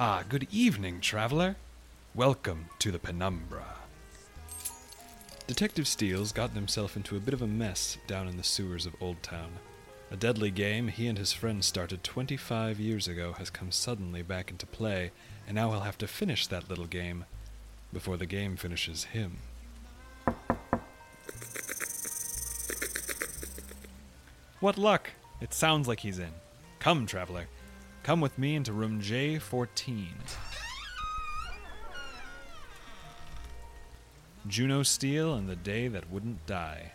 Ah, good evening, traveler. Welcome to the Penumbra. Detective Steel's gotten himself into a bit of a mess down in the sewers of Old Town. A deadly game he and his friend started 25 years ago has come suddenly back into play, and now he'll have to finish that little game before the game finishes him. What luck! It sounds like he's in. Come, traveler. Come with me into room J14. Juno Steel and the Day That Wouldn't Die.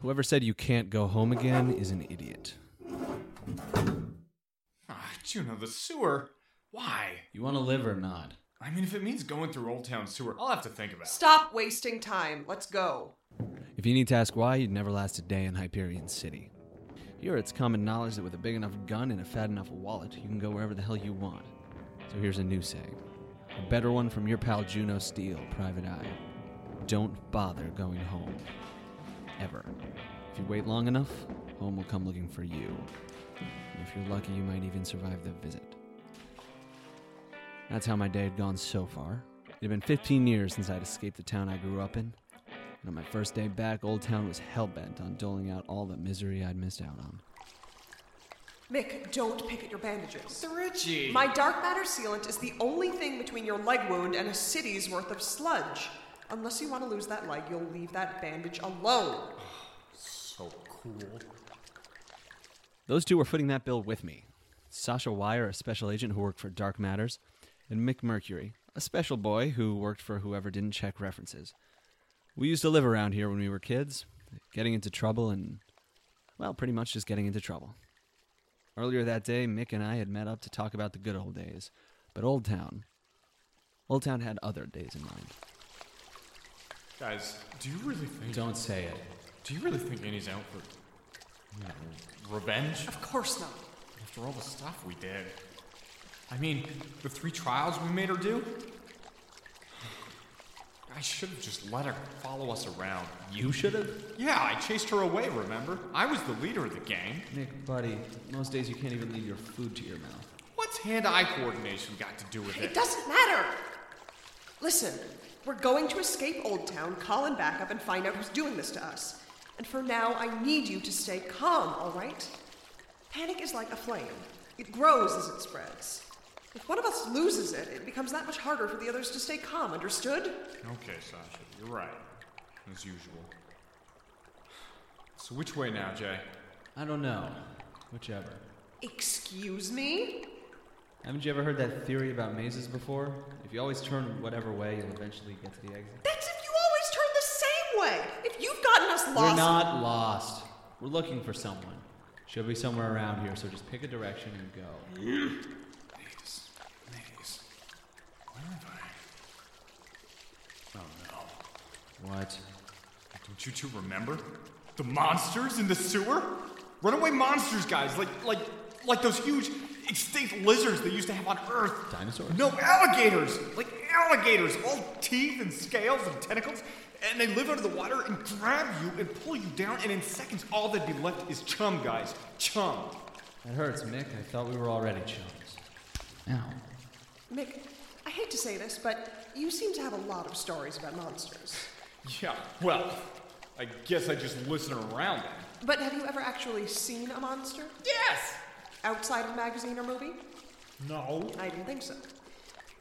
Whoever said you can't go home again is an idiot. Ah, Juno, the sewer? Why? You want to live or not? I mean, if it means going through Old Town Sewer, I'll have to think about it. Stop wasting time. Let's go. If you need to ask why, you'd never last a day in Hyperion City. Here, it's common knowledge that with a big enough gun and a fat enough wallet, you can go wherever the hell you want. So here's a new saying a better one from your pal Juno Steel, Private Eye. Don't bother going home. Ever. If you wait long enough, home will come looking for you. And if you're lucky, you might even survive the visit. That's how my day had gone so far. It had been 15 years since I'd escaped the town I grew up in, and on my first day back, Old Town was hell bent on doling out all the misery I'd missed out on. Mick, don't pick at your bandages. The Richie! My dark matter sealant is the only thing between your leg wound and a city's worth of sludge. Unless you want to lose that leg, you'll leave that bandage alone. So cool. Those two were footing that bill with me Sasha Wire, a special agent who worked for Dark Matters, and Mick Mercury, a special boy who worked for whoever didn't check references. We used to live around here when we were kids, getting into trouble and, well, pretty much just getting into trouble. Earlier that day, Mick and I had met up to talk about the good old days, but Old Town. Old Town had other days in mind. Guys, do you really think. Don't say it. Do you really think Annie's out for. you know, revenge? Of course not. After all the stuff we did. I mean, the three trials we made her do? I should have just let her follow us around. You should have? Yeah, I chased her away, remember? I was the leader of the gang. Mick, buddy, most days you can't even leave your food to your mouth. What's hand eye coordination got to do with It it? doesn't matter. Listen, we're going to escape Old Town, call in backup, and find out who's doing this to us. And for now, I need you to stay calm, all right? Panic is like a flame. It grows as it spreads. If one of us loses it, it becomes that much harder for the others to stay calm, understood? Okay, Sasha, you're right. As usual. So, which way now, Jay? I don't know. Whichever. Excuse me? Haven't you ever heard that theory about mazes before? If you always turn whatever way, you'll eventually get to the exit. That's if you always turn the same way. If you've gotten us lost. We're not lost. We're looking for someone. She'll be somewhere around here, so just pick a direction and go. Maze. Maze. Where have I? Oh no. What? Don't you two remember? The monsters in the sewer? Runaway monsters, guys, like like like those huge extinct lizards they used to have on Earth. Dinosaurs? No, alligators! Like alligators, all teeth and scales and tentacles. And they live under the water and grab you and pull you down, and in seconds, all that'd be left is chum, guys. Chum. That hurts, Mick. I thought we were already chums. Now. Mick, I hate to say this, but you seem to have a lot of stories about monsters. Yeah, well, I guess I just listen around then. But have you ever actually seen a monster? Yes! Outside of a magazine or movie? No. I didn't think so.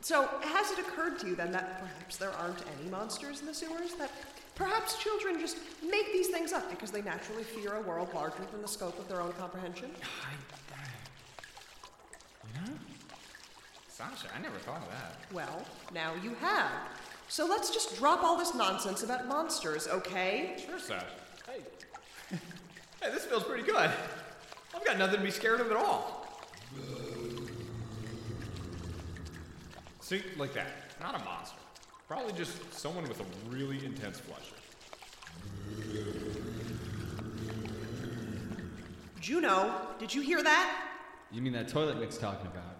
So, has it occurred to you then that perhaps there aren't any monsters in the sewers? That perhaps children just make these things up because they naturally fear a world larger than the scope of their own comprehension? Uh, you know? Sasha, I never thought of that. Well, now you have. So let's just drop all this nonsense about monsters, okay? Sure, Sasha. Hey. hey, this feels pretty good. I've got nothing to be scared of at all. See, like that. Not a monster. Probably just someone with a really intense flusher. Juno, did you hear that? You mean that toilet Mick's talking about?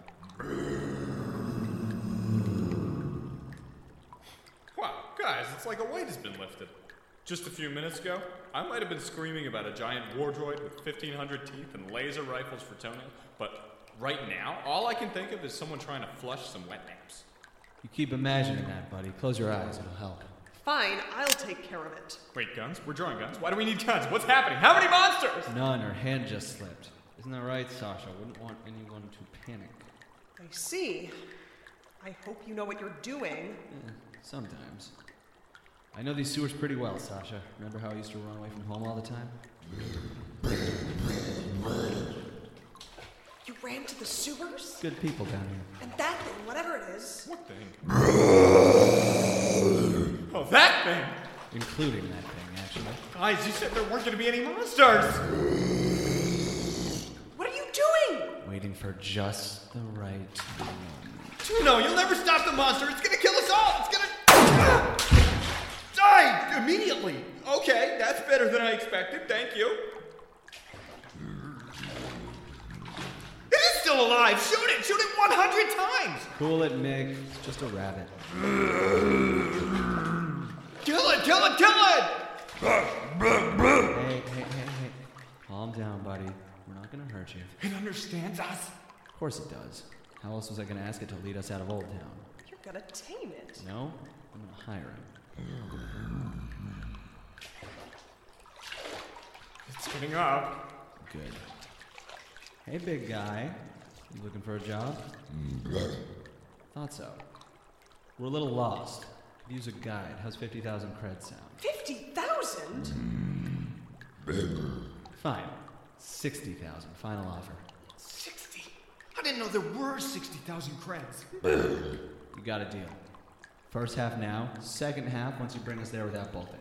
Wow, guys, it's like a weight has been lifted. Just a few minutes ago, I might have been screaming about a giant war droid with 1,500 teeth and laser rifles for toenails, but right now, all I can think of is someone trying to flush some wet naps. You keep imagining that, buddy. Close your eyes, it'll help. Fine, I'll take care of it. Wait, guns? We're drawing guns. Why do we need guns? What's happening? How many monsters? None, her hand just slipped. Isn't that right, Sasha? Wouldn't want anyone to panic. I see. I hope you know what you're doing. Eh, sometimes. I know these sewers pretty well, Sasha. Remember how I used to run away from home all the time? You ran to the sewers? Good people down here. And that thing, whatever it is. What thing? oh, that thing! Including that thing, actually. Guys, you said there weren't going to be any monsters! What are you doing? Waiting for just the right moment. No, you'll never stop the monster. It's gonna kill us all. It's gonna die immediately. Okay, that's better than I expected. Thank you. It is still alive. Shoot it. Shoot it 100 times. Cool it, Mick. It's just a rabbit. Kill it. Kill it. Kill it. Hey, hey, hey, hey. Calm down, buddy. We're not gonna hurt you. It understands us. Of course it does. How else was I gonna ask it to lead us out of Old Town? You're gonna tame it. No? I'm gonna hire him. It's getting up. Good. Hey, big guy. You looking for a job? Mm-hmm. Thought so. We're a little lost. Could use a guide. How's 50,000 cred sound? 50,000? Mm-hmm. Fine. 60,000. Final offer. 60. I didn't know there were 60,000 creds. You got a deal. First half now, second half once you bring us there without bolting.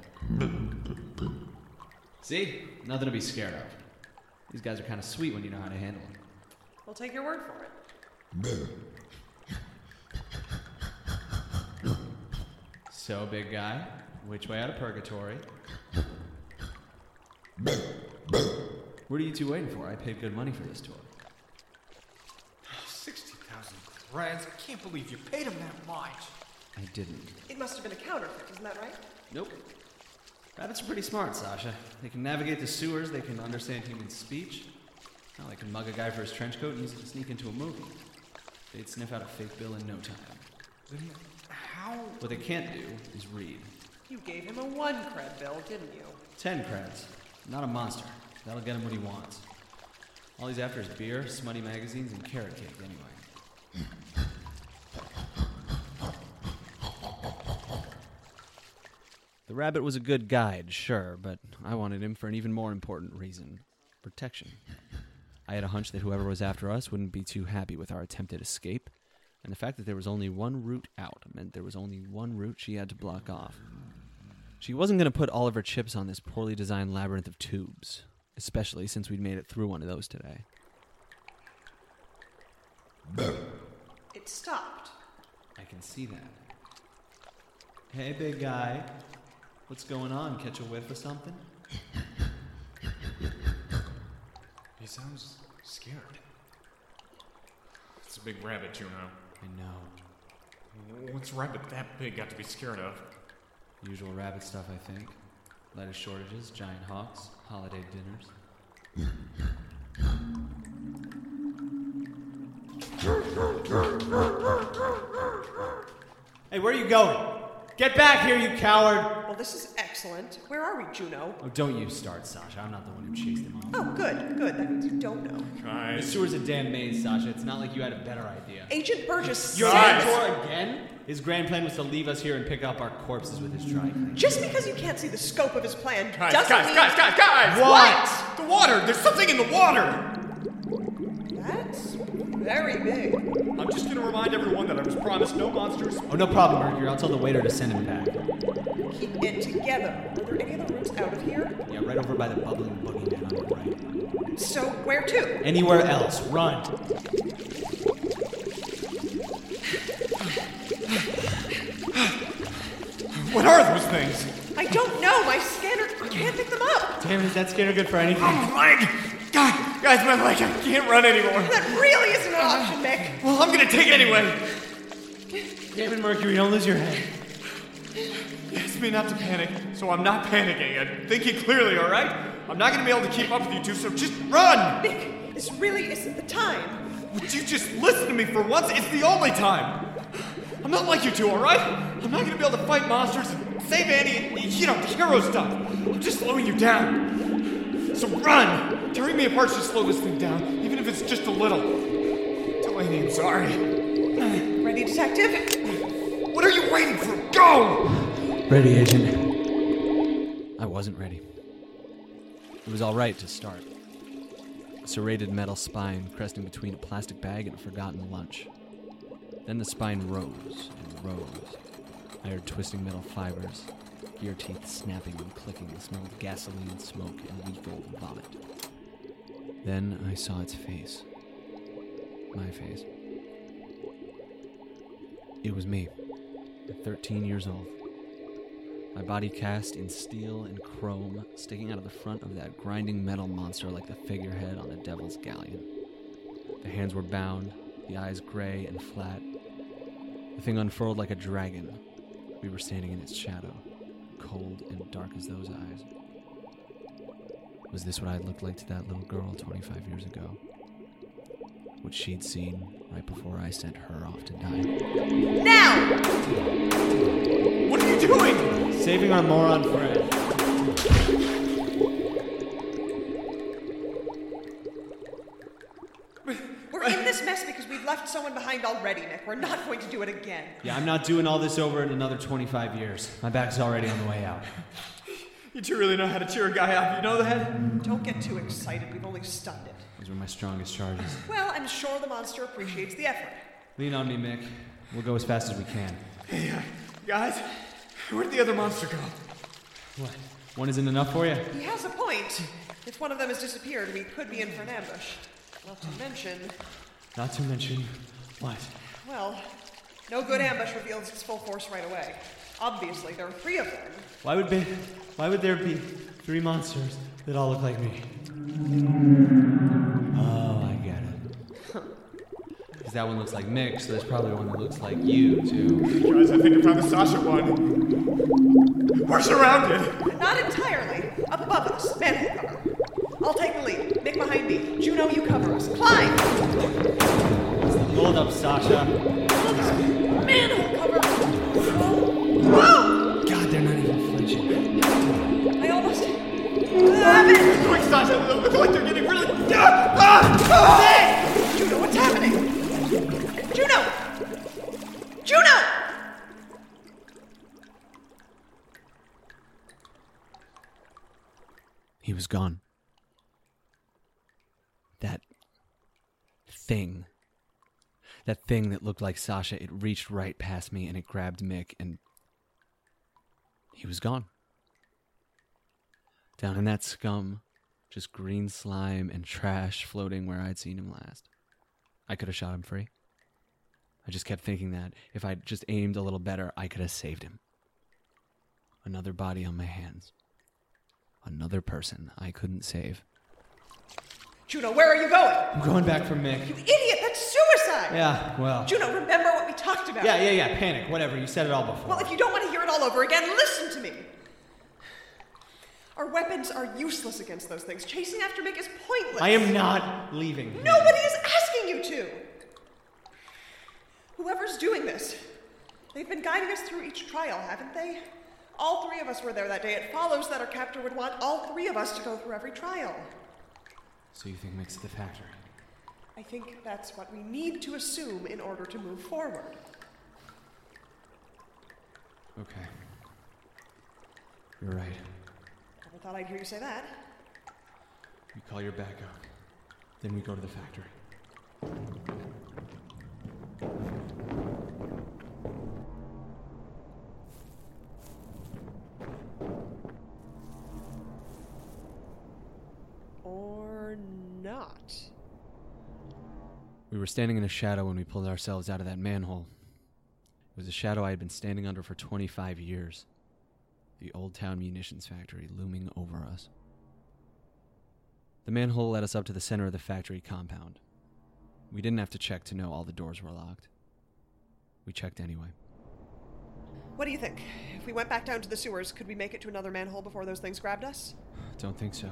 See? Nothing to be scared of. These guys are kind of sweet when you know how to handle them. We'll take your word for it. So, big guy, which way out of purgatory? What are you two waiting for? I paid good money for this tour. 60,000 creds. I can't believe you paid him that much. I didn't. It must have been a counterfeit, isn't that right? Nope. Rabbits are pretty smart, Sasha. They can navigate the sewers, they can understand human speech. Now they can mug a guy for his trench coat and use it to sneak into a movie. They'd sniff out a fake bill in no time. Then how? What they can't do is read. You gave him a one cred bill, didn't you? Ten creds. Not a monster. That'll get him what he wants. All he's after is beer, smutty magazines, and carrot cake, anyway. The rabbit was a good guide, sure, but I wanted him for an even more important reason protection. I had a hunch that whoever was after us wouldn't be too happy with our attempted escape, and the fact that there was only one route out meant there was only one route she had to block off. She wasn't going to put all of her chips on this poorly designed labyrinth of tubes, especially since we'd made it through one of those today. It stopped. I can see that. Hey, big guy. What's going on? Catch a whiff of something? He sounds scared. It's a big rabbit, you know. I know. What's a rabbit that big got to be scared of? Usual rabbit stuff, I think. Lettuce shortages, giant hawks, holiday dinners. Hey, where are you going? Get back here, you coward! Well, this is excellent. Where are we, Juno? Oh, don't you start, Sasha. I'm not the one who chased him off. Oh, good, good. That means you don't know. The Guys. sewer's a damn maze, Sasha. It's not like you had a better idea. Agent Burgess You're said- on again? His grand plan was to leave us here and pick up our corpses with his dry cleaner. Just because you can't see the scope of his plan Guys, doesn't guys, mean guys, guys, guys! What? The water! There's something in the water! That's very big. I'm just gonna remind everyone that I was promised no monsters. Oh, no problem, Mercury. I'll tell the waiter to send him back. Keep it together. Are there any other routes out of here? Yeah, right over by the bubbling boogeyman on the right. So where to? Anywhere else, run. What are those things? I don't know. My scanner can't pick them up. Damn it, is that scanner good for anything? Oh, My! God, guys, my leg! I can't run anymore. That really isn't an option, Mick. Well, I'm gonna take it anyway. Damn it, Mercury, don't lose your head. You asked me not to panic, so I'm not panicking. I'm thinking clearly, all right? I'm not gonna be able to keep up with you two, so just run! Mick, this really isn't the time. Would you just listen to me for once? It's the only time! I'm not like you two, all right? I'm not gonna be able to fight monsters and save Annie and, you know, the hero stuff. I'm just slowing you down. So run! Tearing me apart should slow this thing down, even if it's just a little. Delaney, I'm sorry. Ready, detective? What are you waiting for? Go! Ready, Agent. I wasn't ready. It was alright to start. A serrated metal spine cresting between a plastic bag and a forgotten lunch. Then the spine rose and rose. I heard twisting metal fibers, gear teeth snapping and clicking, the smell of gasoline, smoke, and weak old vomit. Then I saw its face. My face. It was me, at 13 years old. My body cast in steel and chrome, sticking out of the front of that grinding metal monster like the figurehead on the devil's galleon. The hands were bound, the eyes gray and flat. The thing unfurled like a dragon. We were standing in its shadow, cold and dark as those eyes. Was this what I looked like to that little girl 25 years ago? What she'd seen right before I sent her off to die? Now! What are you doing? Saving our moron friend. We're in this mess because we've left someone behind already, Mick. We're not going to do it again. Yeah, I'm not doing all this over in another 25 years. My back's already on the way out. You two really know how to cheer a guy up, you know that? Don't get too excited. We've only stunned it. These were my strongest charges. Well, I'm sure the monster appreciates the effort. Lean on me, Mick. We'll go as fast as we can. Hey, uh, guys, where'd the other monster go? What? One isn't enough for you? He has a point. If one of them has disappeared, we could be in for an ambush. Not to mention, Not to mention what? well, no good ambush reveals its full force right away. Obviously, there are three of them. Why would be, why would there be three monsters that all look like me? Oh, I get it. Because that one looks like Mick, so there's probably one that looks like you too. Guys, I think I found the Sasha one. We're surrounded. Not entirely. Up above us, manhole cover. I'll take the lead. Mick behind me. Juno, you cover us. Climb! Hold up, Sasha. Manhole cover! Whoa! God, they're not even flinching. I have it! Quick, Sasha, they look like they're getting really. Ah! Ah! Ah! Juno, what's happening? Juno! Juno! He was gone. That thing. That thing that looked like Sasha, it reached right past me and it grabbed Mick and he was gone. Down in that scum, just green slime and trash floating where I'd seen him last. I could have shot him free. I just kept thinking that if I'd just aimed a little better, I could have saved him. Another body on my hands. Another person I couldn't save. Juno, where are you going? I'm going back for Mick. You idiot, that's suicide! Yeah, well. Juno, remember what we talked about. Yeah, yeah, yeah. Panic. Whatever. You said it all before. Well, if you don't want to hear it all over again, listen to me. Our weapons are useless against those things. Chasing after Mick is pointless. I am not leaving. Nobody is asking you to. Whoever's doing this, they've been guiding us through each trial, haven't they? All three of us were there that day. It follows that our captor would want all three of us to go through every trial. So you think Mick's the factory? I think that's what we need to assume in order to move forward. Okay. You're right. Thought I'd hear you say that. You call your backup. Then we go to the factory. Or not. We were standing in a shadow when we pulled ourselves out of that manhole. It was a shadow I had been standing under for 25 years. The Old Town Munitions Factory looming over us. The manhole led us up to the center of the factory compound. We didn't have to check to know all the doors were locked. We checked anyway. What do you think? If we went back down to the sewers, could we make it to another manhole before those things grabbed us? Don't think so.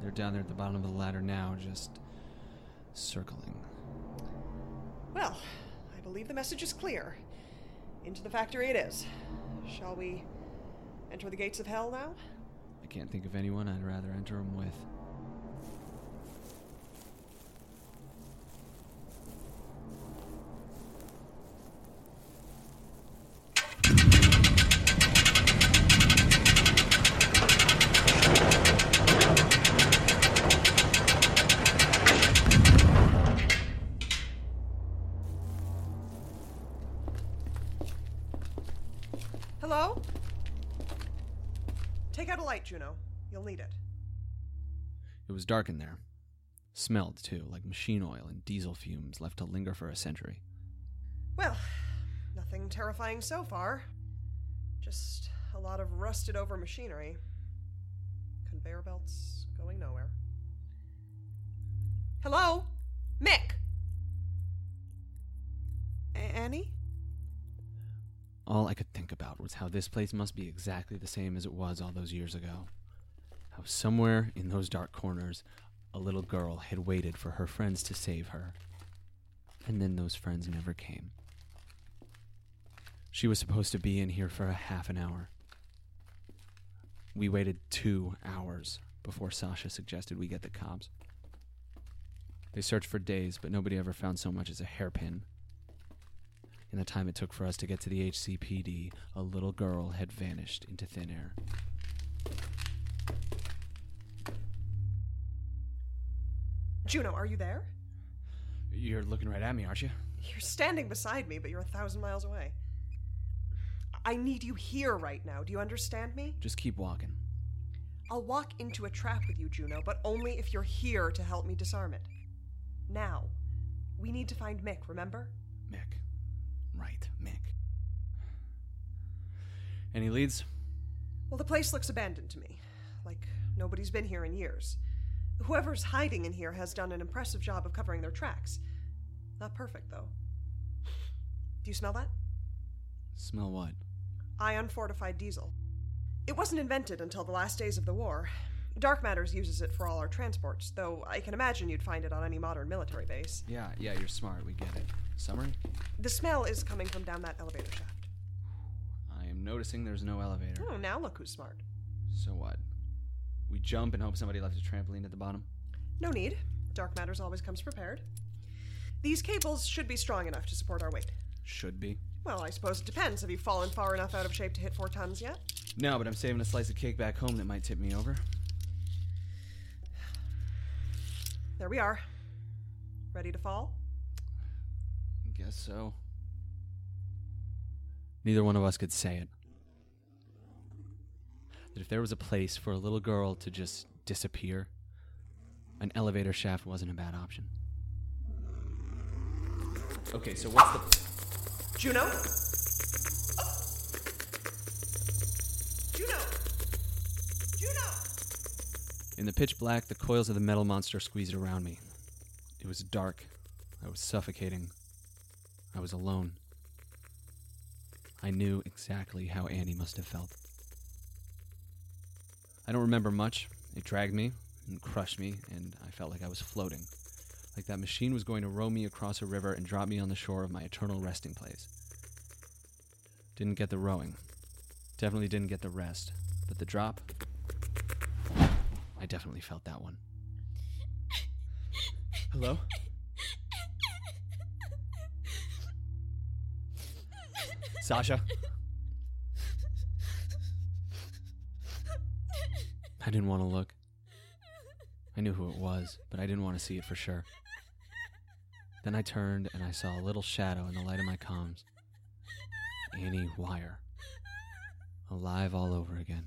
They're down there at the bottom of the ladder now, just circling. Well, I believe the message is clear. Into the factory it is. Shall we enter the gates of hell now? I can't think of anyone I'd rather enter them with. Hello? Take out a light, Juno. You'll need it. It was dark in there. Smelled, too, like machine oil and diesel fumes left to linger for a century. Well, nothing terrifying so far. Just a lot of rusted over machinery. Conveyor belts going nowhere. Hello? All I could think about was how this place must be exactly the same as it was all those years ago. How somewhere in those dark corners, a little girl had waited for her friends to save her. And then those friends never came. She was supposed to be in here for a half an hour. We waited two hours before Sasha suggested we get the cops. They searched for days, but nobody ever found so much as a hairpin in the time it took for us to get to the HCPD, a little girl had vanished into thin air. Juno, are you there? You're looking right at me, aren't you? You're standing beside me, but you're a thousand miles away. I need you here right now. Do you understand me? Just keep walking. I'll walk into a trap with you, Juno, but only if you're here to help me disarm it. Now, we need to find Mick, remember? Mick. Right, Mick. Any leads? Well, the place looks abandoned to me. Like nobody's been here in years. Whoever's hiding in here has done an impressive job of covering their tracks. Not perfect, though. Do you smell that? Smell what? Ion fortified diesel. It wasn't invented until the last days of the war. Dark Matters uses it for all our transports, though I can imagine you'd find it on any modern military base. Yeah, yeah, you're smart. We get it. Summary? The smell is coming from down that elevator shaft. I am noticing there's no elevator. Oh, now look who's smart. So what? We jump and hope somebody left a trampoline at the bottom? No need. Dark Matters always comes prepared. These cables should be strong enough to support our weight. Should be. Well, I suppose it depends. Have you fallen far enough out of shape to hit four tons yet? No, but I'm saving a slice of cake back home that might tip me over. There we are. Ready to fall? Guess so. Neither one of us could say it. That if there was a place for a little girl to just disappear, an elevator shaft wasn't a bad option. Okay, so what's the. Juno? Oh. Juno! Juno! In the pitch black, the coils of the metal monster squeezed around me. It was dark. I was suffocating. I was alone. I knew exactly how Annie must have felt. I don't remember much. It dragged me and crushed me, and I felt like I was floating. Like that machine was going to row me across a river and drop me on the shore of my eternal resting place. Didn't get the rowing. Definitely didn't get the rest. But the drop, I definitely felt that one. Hello? Sasha? I didn't want to look. I knew who it was, but I didn't want to see it for sure. Then I turned and I saw a little shadow in the light of my comms. Annie Wire. Alive all over again.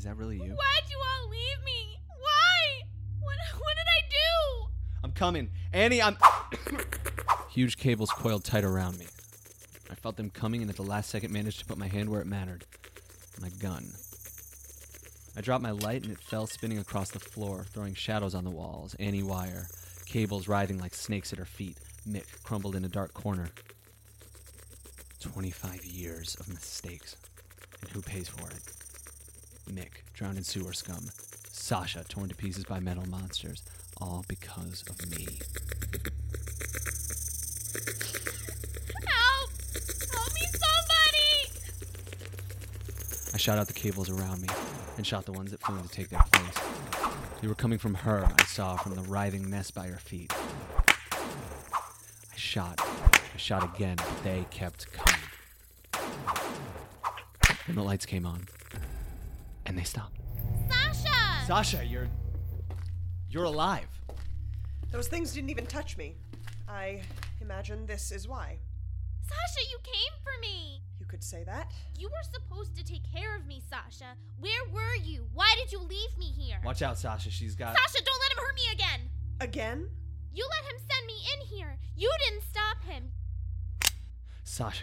Is that really you? Why'd you all leave me? Why? What, what did I do? I'm coming. Annie, I'm. Huge cables coiled tight around me. I felt them coming and at the last second managed to put my hand where it mattered my gun. I dropped my light and it fell spinning across the floor, throwing shadows on the walls. Annie Wire, cables writhing like snakes at her feet. Mick crumbled in a dark corner. 25 years of mistakes. And who pays for it? Mick, drowned in sewer scum. Sasha, torn to pieces by metal monsters. All because of me. Help! Help me, somebody! I shot out the cables around me and shot the ones that flew in to take their place. They were coming from her, I saw, from the writhing mess by her feet. I shot. I shot again, but they kept coming. Then the lights came on. And they stopped. Sasha! Sasha, you're. You're alive. Those things didn't even touch me. I imagine this is why. Sasha, you came for me! You could say that. You were supposed to take care of me, Sasha. Where were you? Why did you leave me here? Watch out, Sasha. She's got. Sasha, don't let him hurt me again! Again? You let him send me in here. You didn't stop him. Sasha.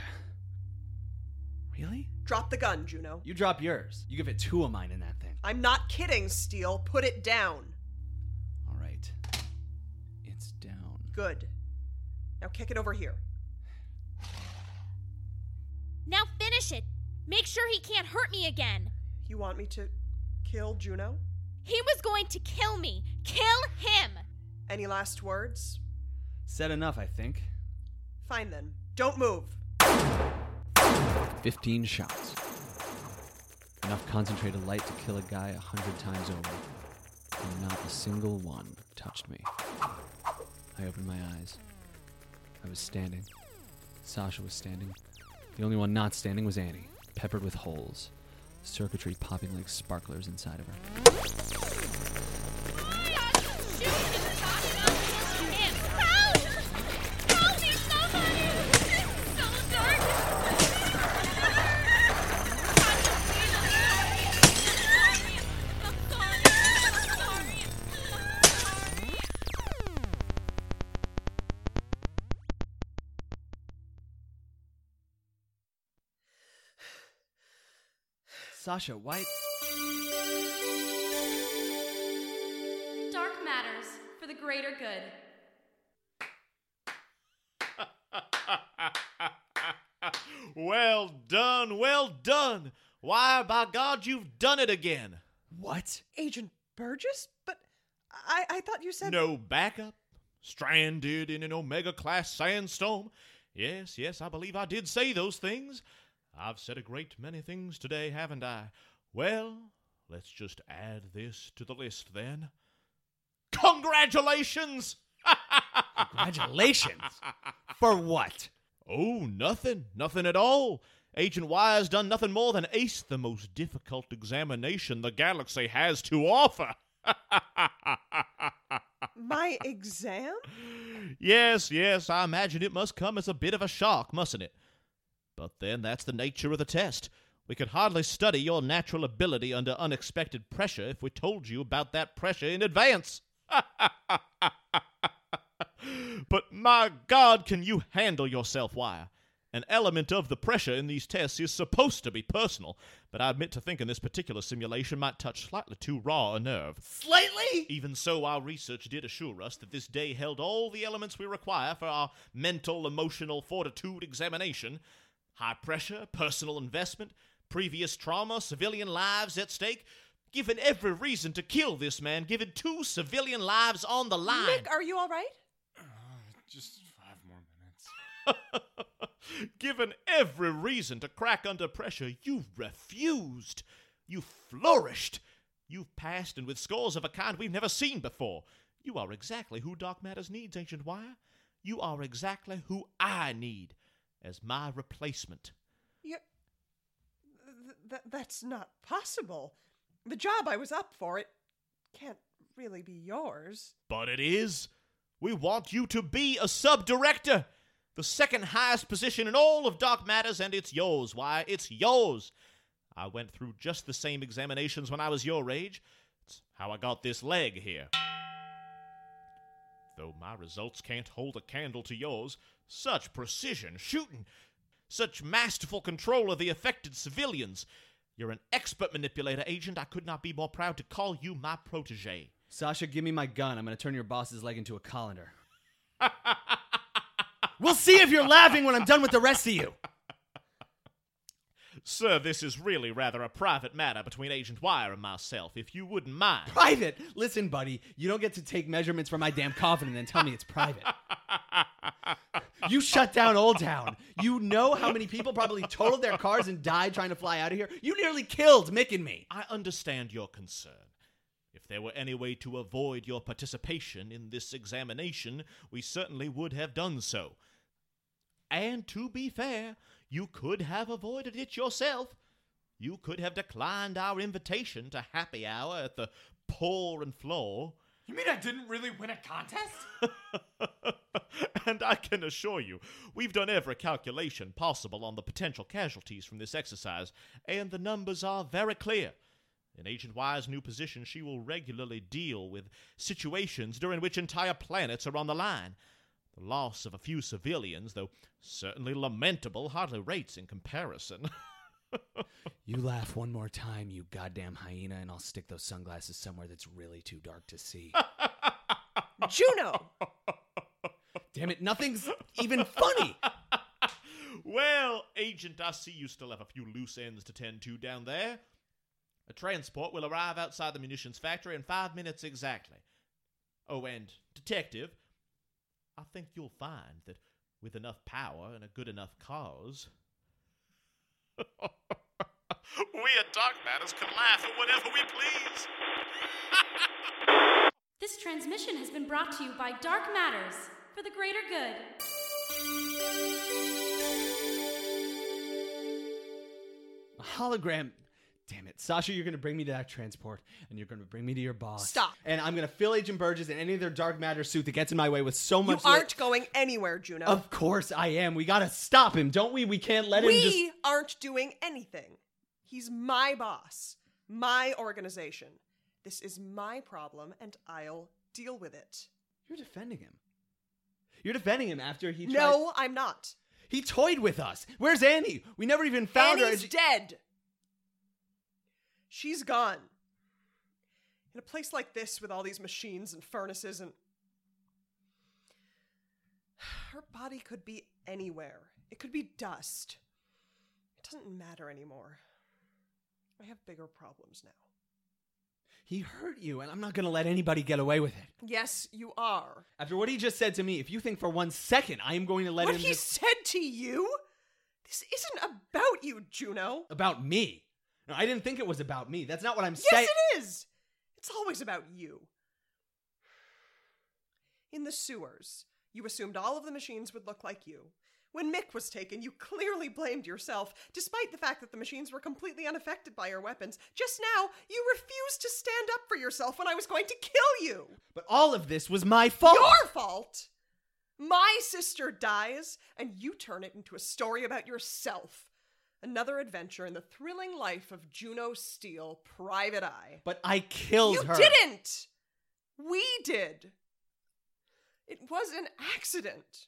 Really? Drop the gun, Juno. You drop yours. You give it two of mine in that thing. I'm not kidding, Steel. Put it down. All right. It's down. Good. Now kick it over here. Now finish it. Make sure he can't hurt me again. You want me to kill Juno? He was going to kill me. Kill him! Any last words? Said enough, I think. Fine then. Don't move. 15 shots. Enough concentrated light to kill a guy a hundred times over. And not a single one touched me. I opened my eyes. I was standing. Sasha was standing. The only one not standing was Annie, peppered with holes, circuitry popping like sparklers inside of her. Sasha, why? Dark matters for the greater good. well done, well done. Why, by God, you've done it again. What? Agent Burgess? But I, I thought you said. No backup, stranded in an Omega class sandstorm. Yes, yes, I believe I did say those things. I've said a great many things today, haven't I? Well, let's just add this to the list then. Congratulations! Congratulations. For what? Oh, nothing. Nothing at all. Agent Wire's done nothing more than ace the most difficult examination the galaxy has to offer. My exam? yes, yes, I imagine it must come as a bit of a shock, mustn't it? But then that's the nature of the test. We could hardly study your natural ability under unexpected pressure if we told you about that pressure in advance. but my God, can you handle yourself, Wire? An element of the pressure in these tests is supposed to be personal, but I admit to thinking this particular simulation might touch slightly too raw a nerve. Slightly? Even so, our research did assure us that this day held all the elements we require for our mental, emotional fortitude examination high pressure, personal investment, previous trauma, civilian lives at stake. Given every reason to kill this man, given two civilian lives on the line. Mick, are you all right? Uh, just five more minutes. Given every reason to crack under pressure, you refused. You flourished. You've passed, and with scores of a kind we've never seen before. You are exactly who Dark Matters needs, Ancient Wire. You are exactly who I need as my replacement. You. Th- th- that's not possible. The job I was up for, it can't really be yours. But it is. We want you to be a sub director. The second highest position in all of Dark Matters, and it's yours. Why, it's yours. I went through just the same examinations when I was your age. It's how I got this leg here. Though my results can't hold a candle to yours, such precision shooting, such masterful control of the affected civilians. You're an expert manipulator, agent. I could not be more proud to call you my protege. Sasha, give me my gun. I'm going to turn your boss's leg into a colander. we'll see if you're laughing when I'm done with the rest of you. Sir, this is really rather a private matter between Agent Wire and myself, if you wouldn't mind. Private. Listen, buddy, you don't get to take measurements for my damn coffin and then tell me it's private. You shut down Old Town. You know how many people probably totaled their cars and died trying to fly out of here? You nearly killed Mick and me. I understand your concern. If there were any way to avoid your participation in this examination, we certainly would have done so. And to be fair, you could have avoided it yourself. You could have declined our invitation to happy hour at the Poor and Floor. You mean I didn't really win a contest? and I can assure you, we've done every calculation possible on the potential casualties from this exercise, and the numbers are very clear. In Agent Wire's new position, she will regularly deal with situations during which entire planets are on the line. The loss of a few civilians, though certainly lamentable, hardly rates in comparison. You laugh one more time, you goddamn hyena, and I'll stick those sunglasses somewhere that's really too dark to see. Juno! Damn it, nothing's even funny. well, Agent, I see you still have a few loose ends to tend to down there. A transport will arrive outside the munitions factory in five minutes exactly. Oh, and, Detective, I think you'll find that with enough power and a good enough cause. we at Dark Matters can laugh at whatever we please. This transmission has been brought to you by Dark Matters for the greater good. A hologram. Damn it. Sasha, you're going to bring me to that transport, and you're going to bring me to your boss. Stop. And I'm going to fill Agent Burgess in any of their dark matter suit that gets in my way with so much. You aren't going anywhere, Juno. Of course I am. We got to stop him, don't we? We can't let him we just. aren't doing anything. He's my boss, my organization. This is my problem, and I'll deal with it. You're defending him. You're defending him after he tried. No, I'm not. He toyed with us. Where's Annie? We never even found her. Annie's dead. She's gone. In a place like this with all these machines and furnaces and. Her body could be anywhere. It could be dust. It doesn't matter anymore. I have bigger problems now. He hurt you, and I'm not going to let anybody get away with it. Yes, you are. After what he just said to me, if you think for one second I am going to let what him he just- said to you? This isn't about you, Juno. about me. No, I didn't think it was about me. That's not what I'm Yes, saying. Yes, it is. It's always about you. In the sewers, you assumed all of the machines would look like you. When Mick was taken, you clearly blamed yourself, despite the fact that the machines were completely unaffected by your weapons. Just now, you refused to stand up for yourself when I was going to kill you. But all of this was my fault. Your fault! My sister dies, and you turn it into a story about yourself. Another adventure in the thrilling life of Juno Steel, Private Eye. But I killed you her. didn't! We did! It was an accident.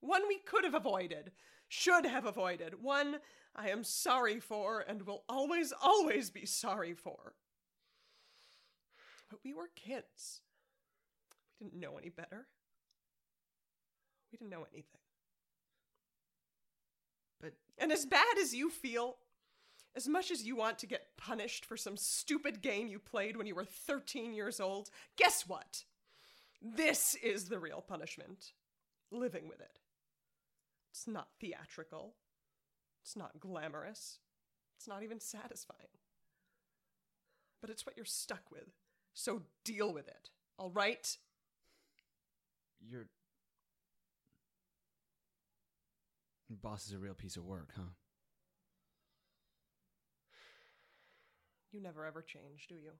One we could have avoided, should have avoided, one I am sorry for and will always, always be sorry for. But we were kids. We didn't know any better. We didn't know anything. But And as bad as you feel, as much as you want to get punished for some stupid game you played when you were 13 years old, guess what? This is the real punishment living with it. It's not theatrical, it's not glamorous, it's not even satisfying. But it's what you're stuck with, so deal with it, all right? Your Your boss is a real piece of work, huh? You never ever change, do you?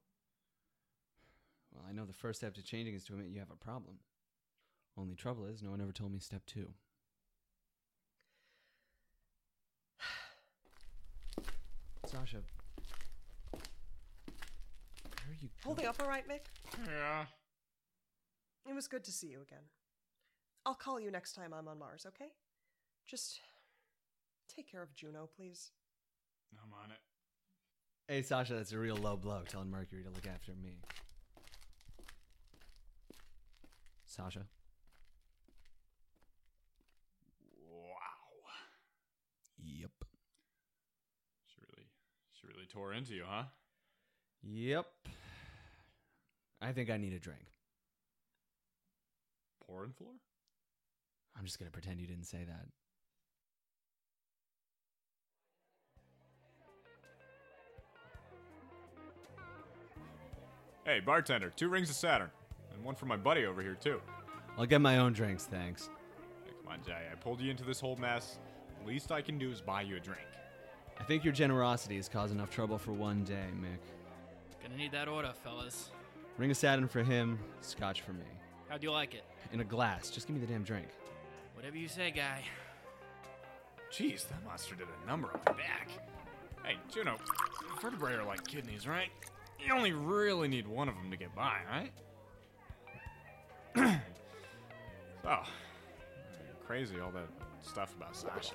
Well, I know the first step to changing is to admit you have a problem. Only trouble is, no one ever told me step two. Sasha. Where are you Holding going? up all right, Mick? Yeah. It was good to see you again. I'll call you next time I'm on Mars, okay? Just take care of Juno, please. I'm on it. Hey, Sasha, that's a real low blow, telling Mercury to look after me. Sasha. Wow. Yep. She really, she really tore into you, huh? Yep. I think I need a drink. Porn floor? I'm just gonna pretend you didn't say that. Hey, bartender, two rings of Saturn, and one for my buddy over here too. I'll get my own drinks, thanks. Hey, come on, Jay. I pulled you into this whole mess. The Least I can do is buy you a drink. I think your generosity has caused enough trouble for one day, Mick. Gonna need that order, fellas. Ring of Saturn for him, scotch for me. How'd you like it? In a glass. Just give me the damn drink. Whatever you say, guy. Jeez, that monster did a number on the back. Hey, Juno, vertebrae are like kidneys, right? You only really need one of them to get by, right? oh, crazy all that stuff about Sasha.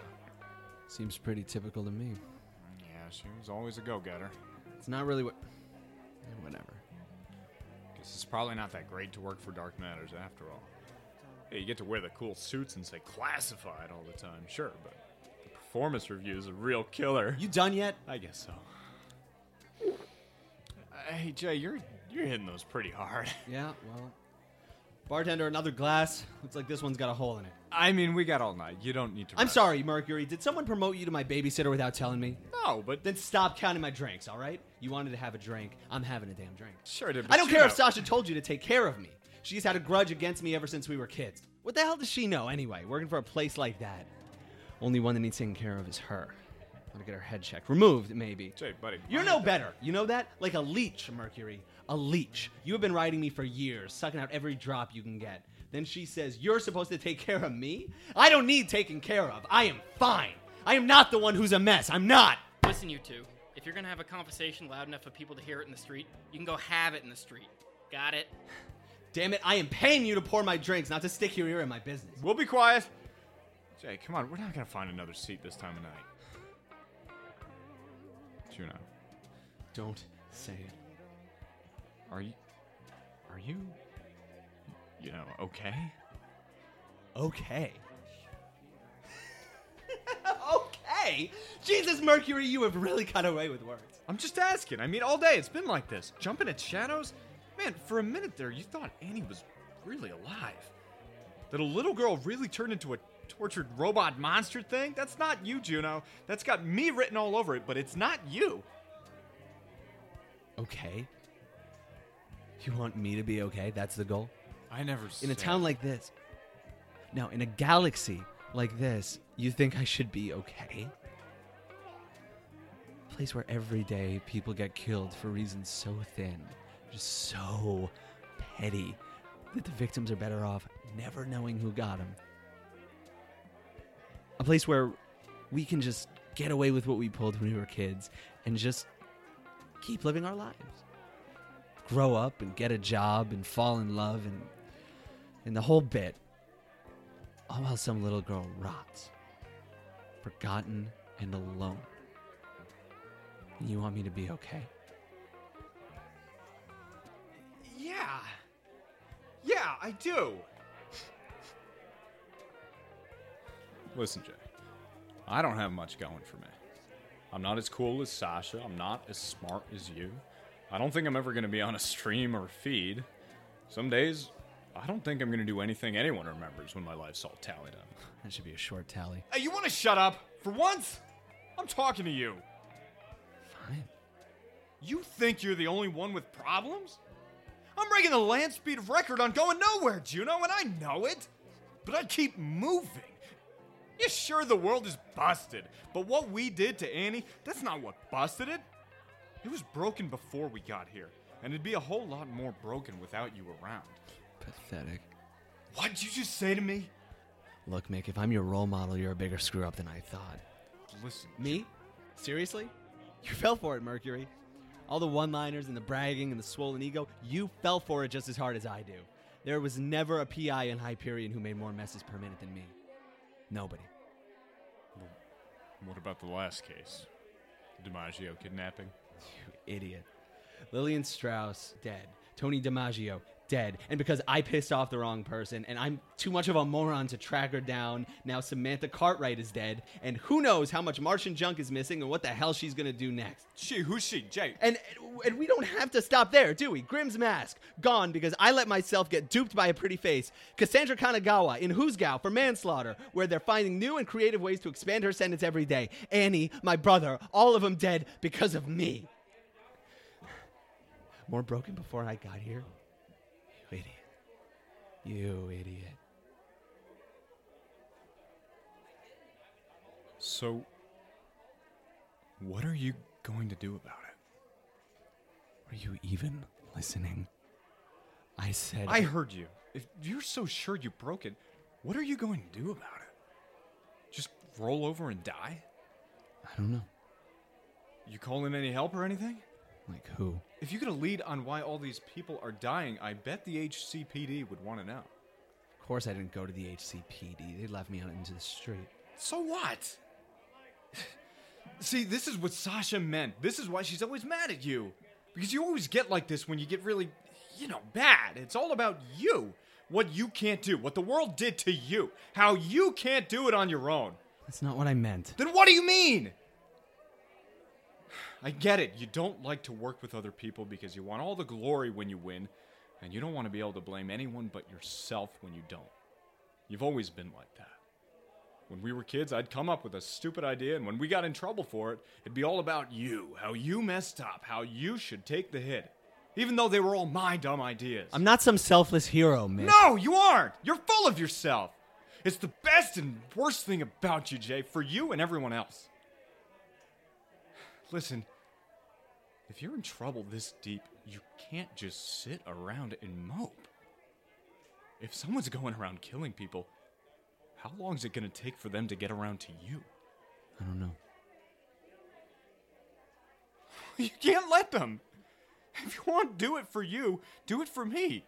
Seems pretty typical to me. Yeah, she was always a go-getter. It's not really what. eh, Whatever. Guess it's probably not that great to work for Dark Matters after all. Yeah, you get to wear the cool suits and say classified all the time, sure, but the performance review is a real killer. You done yet? I guess so. Hey Jay, you're you're hitting those pretty hard. Yeah, well. Bartender, another glass. Looks like this one's got a hole in it. I mean, we got all night. You don't need to. I'm rush. sorry, Mercury. Did someone promote you to my babysitter without telling me? No, but Then stop counting my drinks, all right? You wanted to have a drink. I'm having a damn drink. sure did. I don't care if Sasha told you to take care of me. She's had a grudge against me ever since we were kids. What the hell does she know anyway? Working for a place like that. Only one that needs taken care of is her. Gotta get her head checked. Removed, maybe. Jay, buddy, You're no better. You know that? Like a leech, Mercury. A leech. You have been riding me for years, sucking out every drop you can get. Then she says, You're supposed to take care of me? I don't need taken care of. I am fine. I am not the one who's a mess. I'm not. Listen, you two. If you're gonna have a conversation loud enough for people to hear it in the street, you can go have it in the street. Got it? Damn it, I am paying you to pour my drinks, not to stick your ear in my business. We'll be quiet. Jay, come on. We're not gonna find another seat this time of night. Juno, Don't say it. are you? Are you? You know, okay? Okay. okay? Jesus, Mercury, you have really got away with words. I'm just asking. I mean, all day it's been like this. Jumping at shadows? Man, for a minute there, you thought Annie was really alive. That a little girl really turned into a tortured robot monster thing? That's not you, Juno. That's got me written all over it, but it's not you. Okay? You want me to be okay? That's the goal? I never In a town like this. Now, in a galaxy like this, you think I should be okay? A place where every day people get killed for reasons so thin, just so petty, that the victims are better off never knowing who got them. A place where we can just get away with what we pulled when we were kids and just keep living our lives. Grow up and get a job and fall in love and and the whole bit. All while some little girl rots. Forgotten and alone. And you want me to be okay? Yeah. Yeah, I do. Listen, Jay. I don't have much going for me. I'm not as cool as Sasha. I'm not as smart as you. I don't think I'm ever going to be on a stream or feed. Some days, I don't think I'm going to do anything anyone remembers when my life's all tallied up. That should be a short tally. Hey, you want to shut up? For once? I'm talking to you. Fine. You think you're the only one with problems? I'm breaking the land speed record on going nowhere, Juno, and I know it. But I keep moving. Yeah, sure, the world is busted, but what we did to Annie, that's not what busted it. It was broken before we got here, and it'd be a whole lot more broken without you around. Pathetic. What did you just say to me? Look, Mick, if I'm your role model, you're a bigger screw up than I thought. Listen, Me? Seriously? You fell for it, Mercury. All the one liners and the bragging and the swollen ego, you fell for it just as hard as I do. There was never a PI in Hyperion who made more messes per minute than me. Nobody. what about the last case? DiMaggio kidnapping? You idiot. Lillian Strauss, dead. Tony DiMaggio, dead. And because I pissed off the wrong person and I'm too much of a moron to track her down, now Samantha Cartwright is dead. And who knows how much Martian junk is missing and what the hell she's gonna do next. She, who's she? Jay. And, and we don't have to stop there, do we? Grimm's mask, gone because I let myself get duped by a pretty face. Cassandra Kanagawa in Husgao for manslaughter, where they're finding new and creative ways to expand her sentence every day. Annie, my brother, all of them dead because of me. More broken before I got here? Idiot. You idiot. So, what are you going to do about it? Are you even listening? I said. I heard you. If you're so sure you broke it, what are you going to do about it? Just roll over and die? I don't know. You calling any help or anything? Like who? If you get a lead on why all these people are dying, I bet the HCPD would want to know. Of course, I didn't go to the HCPD. They left me out into the street. So what? See, this is what Sasha meant. This is why she's always mad at you. Because you always get like this when you get really, you know, bad. It's all about you. What you can't do, what the world did to you, how you can't do it on your own. That's not what I meant. Then what do you mean? I get it. You don't like to work with other people because you want all the glory when you win, and you don't want to be able to blame anyone but yourself when you don't. You've always been like that. When we were kids, I'd come up with a stupid idea, and when we got in trouble for it, it'd be all about you, how you messed up, how you should take the hit. Even though they were all my dumb ideas. I'm not some selfless hero, man. No, you aren't! You're full of yourself! It's the best and worst thing about you, Jay, for you and everyone else. Listen, if you're in trouble this deep, you can't just sit around and mope. If someone's going around killing people, how long is it going to take for them to get around to you? I don't know. You can't let them. If you want to do it for you, do it for me.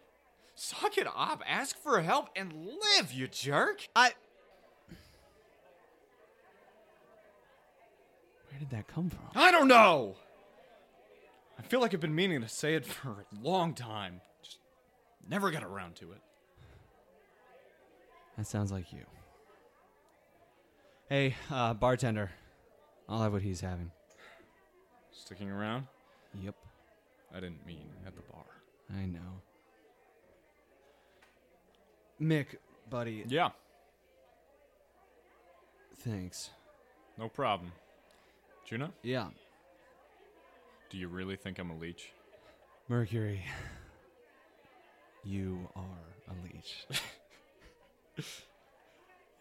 Suck it up, ask for help, and live, you jerk. I. Where did that come from? I don't know. I feel like I've been meaning to say it for a long time. Just never got around to it. That sounds like you. Hey, uh, bartender. I'll have what he's having. Sticking around? Yep. I didn't mean at the bar. I know. Mick, buddy. Yeah, Thanks. no problem. Juno, Yeah. do you really think I'm a leech? Mercury. You are a leech.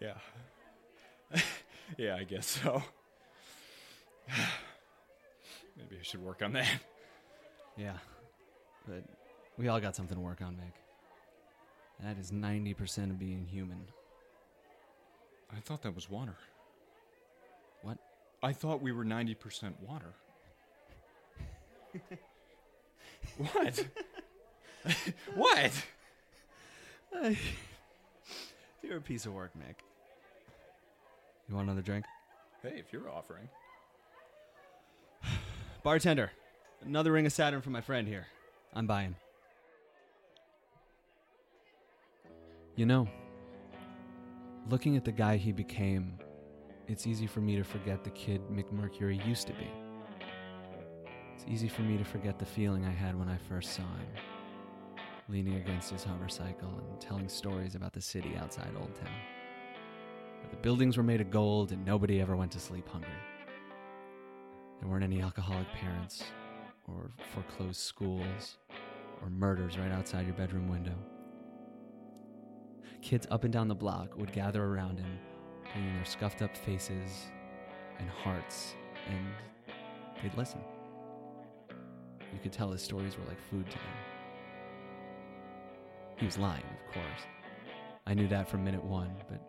Yeah. yeah, I guess so. Maybe I should work on that. yeah. But we all got something to work on, Mick. That is 90% of being human. I thought that was water. What? I thought we were 90% water. what? what? You're a piece of work, Mick. You want another drink? Hey, if you're offering. Bartender, another ring of Saturn for my friend here. I'm buying. You know, looking at the guy he became, it's easy for me to forget the kid Mick Mercury used to be. It's easy for me to forget the feeling I had when I first saw him, leaning against his hover cycle and telling stories about the city outside Old Town, where the buildings were made of gold and nobody ever went to sleep hungry. There weren't any alcoholic parents, or foreclosed schools, or murders right outside your bedroom window. Kids up and down the block would gather around him, bringing their scuffed up faces and hearts, and they'd listen. You could tell his stories were like food to them. He was lying, of course. I knew that from minute one, but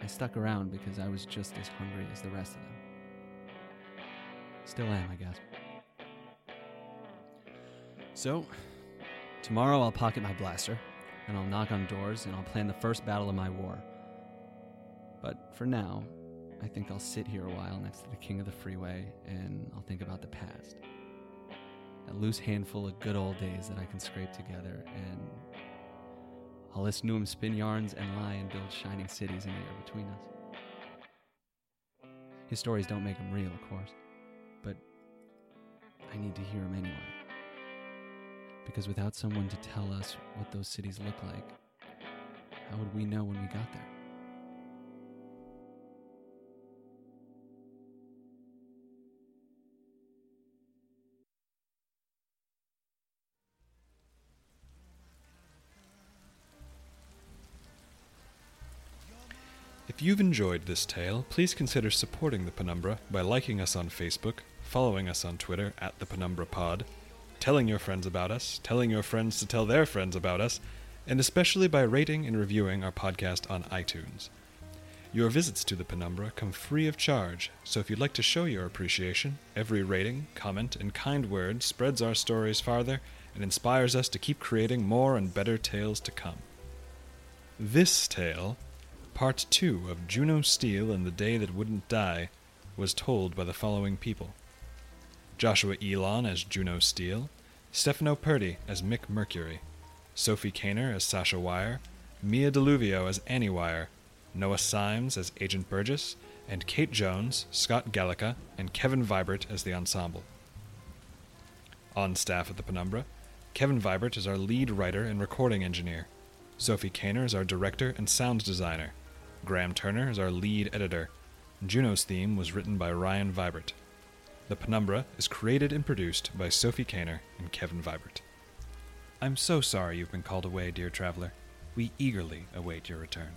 I stuck around because I was just as hungry as the rest of them. Still am, I guess. So, tomorrow I'll pocket my blaster, and I'll knock on doors, and I'll plan the first battle of my war. For now, I think I'll sit here a while next to the king of the freeway, and I'll think about the past. that loose handful of good old days that I can scrape together, and I'll listen to him spin yarns and lie and build shining cities in the air between us. His stories don't make him real, of course, but I need to hear him anyway. Because without someone to tell us what those cities look like, how would we know when we got there? If you've enjoyed this tale, please consider supporting the Penumbra by liking us on Facebook, following us on Twitter at the Penumbra Pod, telling your friends about us, telling your friends to tell their friends about us, and especially by rating and reviewing our podcast on iTunes. Your visits to the Penumbra come free of charge, so if you'd like to show your appreciation, every rating, comment, and kind word spreads our stories farther and inspires us to keep creating more and better tales to come. This tale, part two of Juno Steel and the Day That Wouldn't Die, was told by the following people Joshua Ilon as Juno Steel, Stefano Purdy as Mick Mercury, Sophie Kaner as Sasha Wire, Mia Deluvio as Annie Wire, Noah Symes as Agent Burgess, and Kate Jones, Scott Gallica, and Kevin Vibert as the ensemble. On staff at the Penumbra, Kevin Vibert is our lead writer and recording engineer. Sophie Kaner is our director and sound designer. Graham Turner is our lead editor. Juno's theme was written by Ryan Vibert. The Penumbra is created and produced by Sophie Kaner and Kevin Vibert. I'm so sorry you've been called away, dear traveler. We eagerly await your return.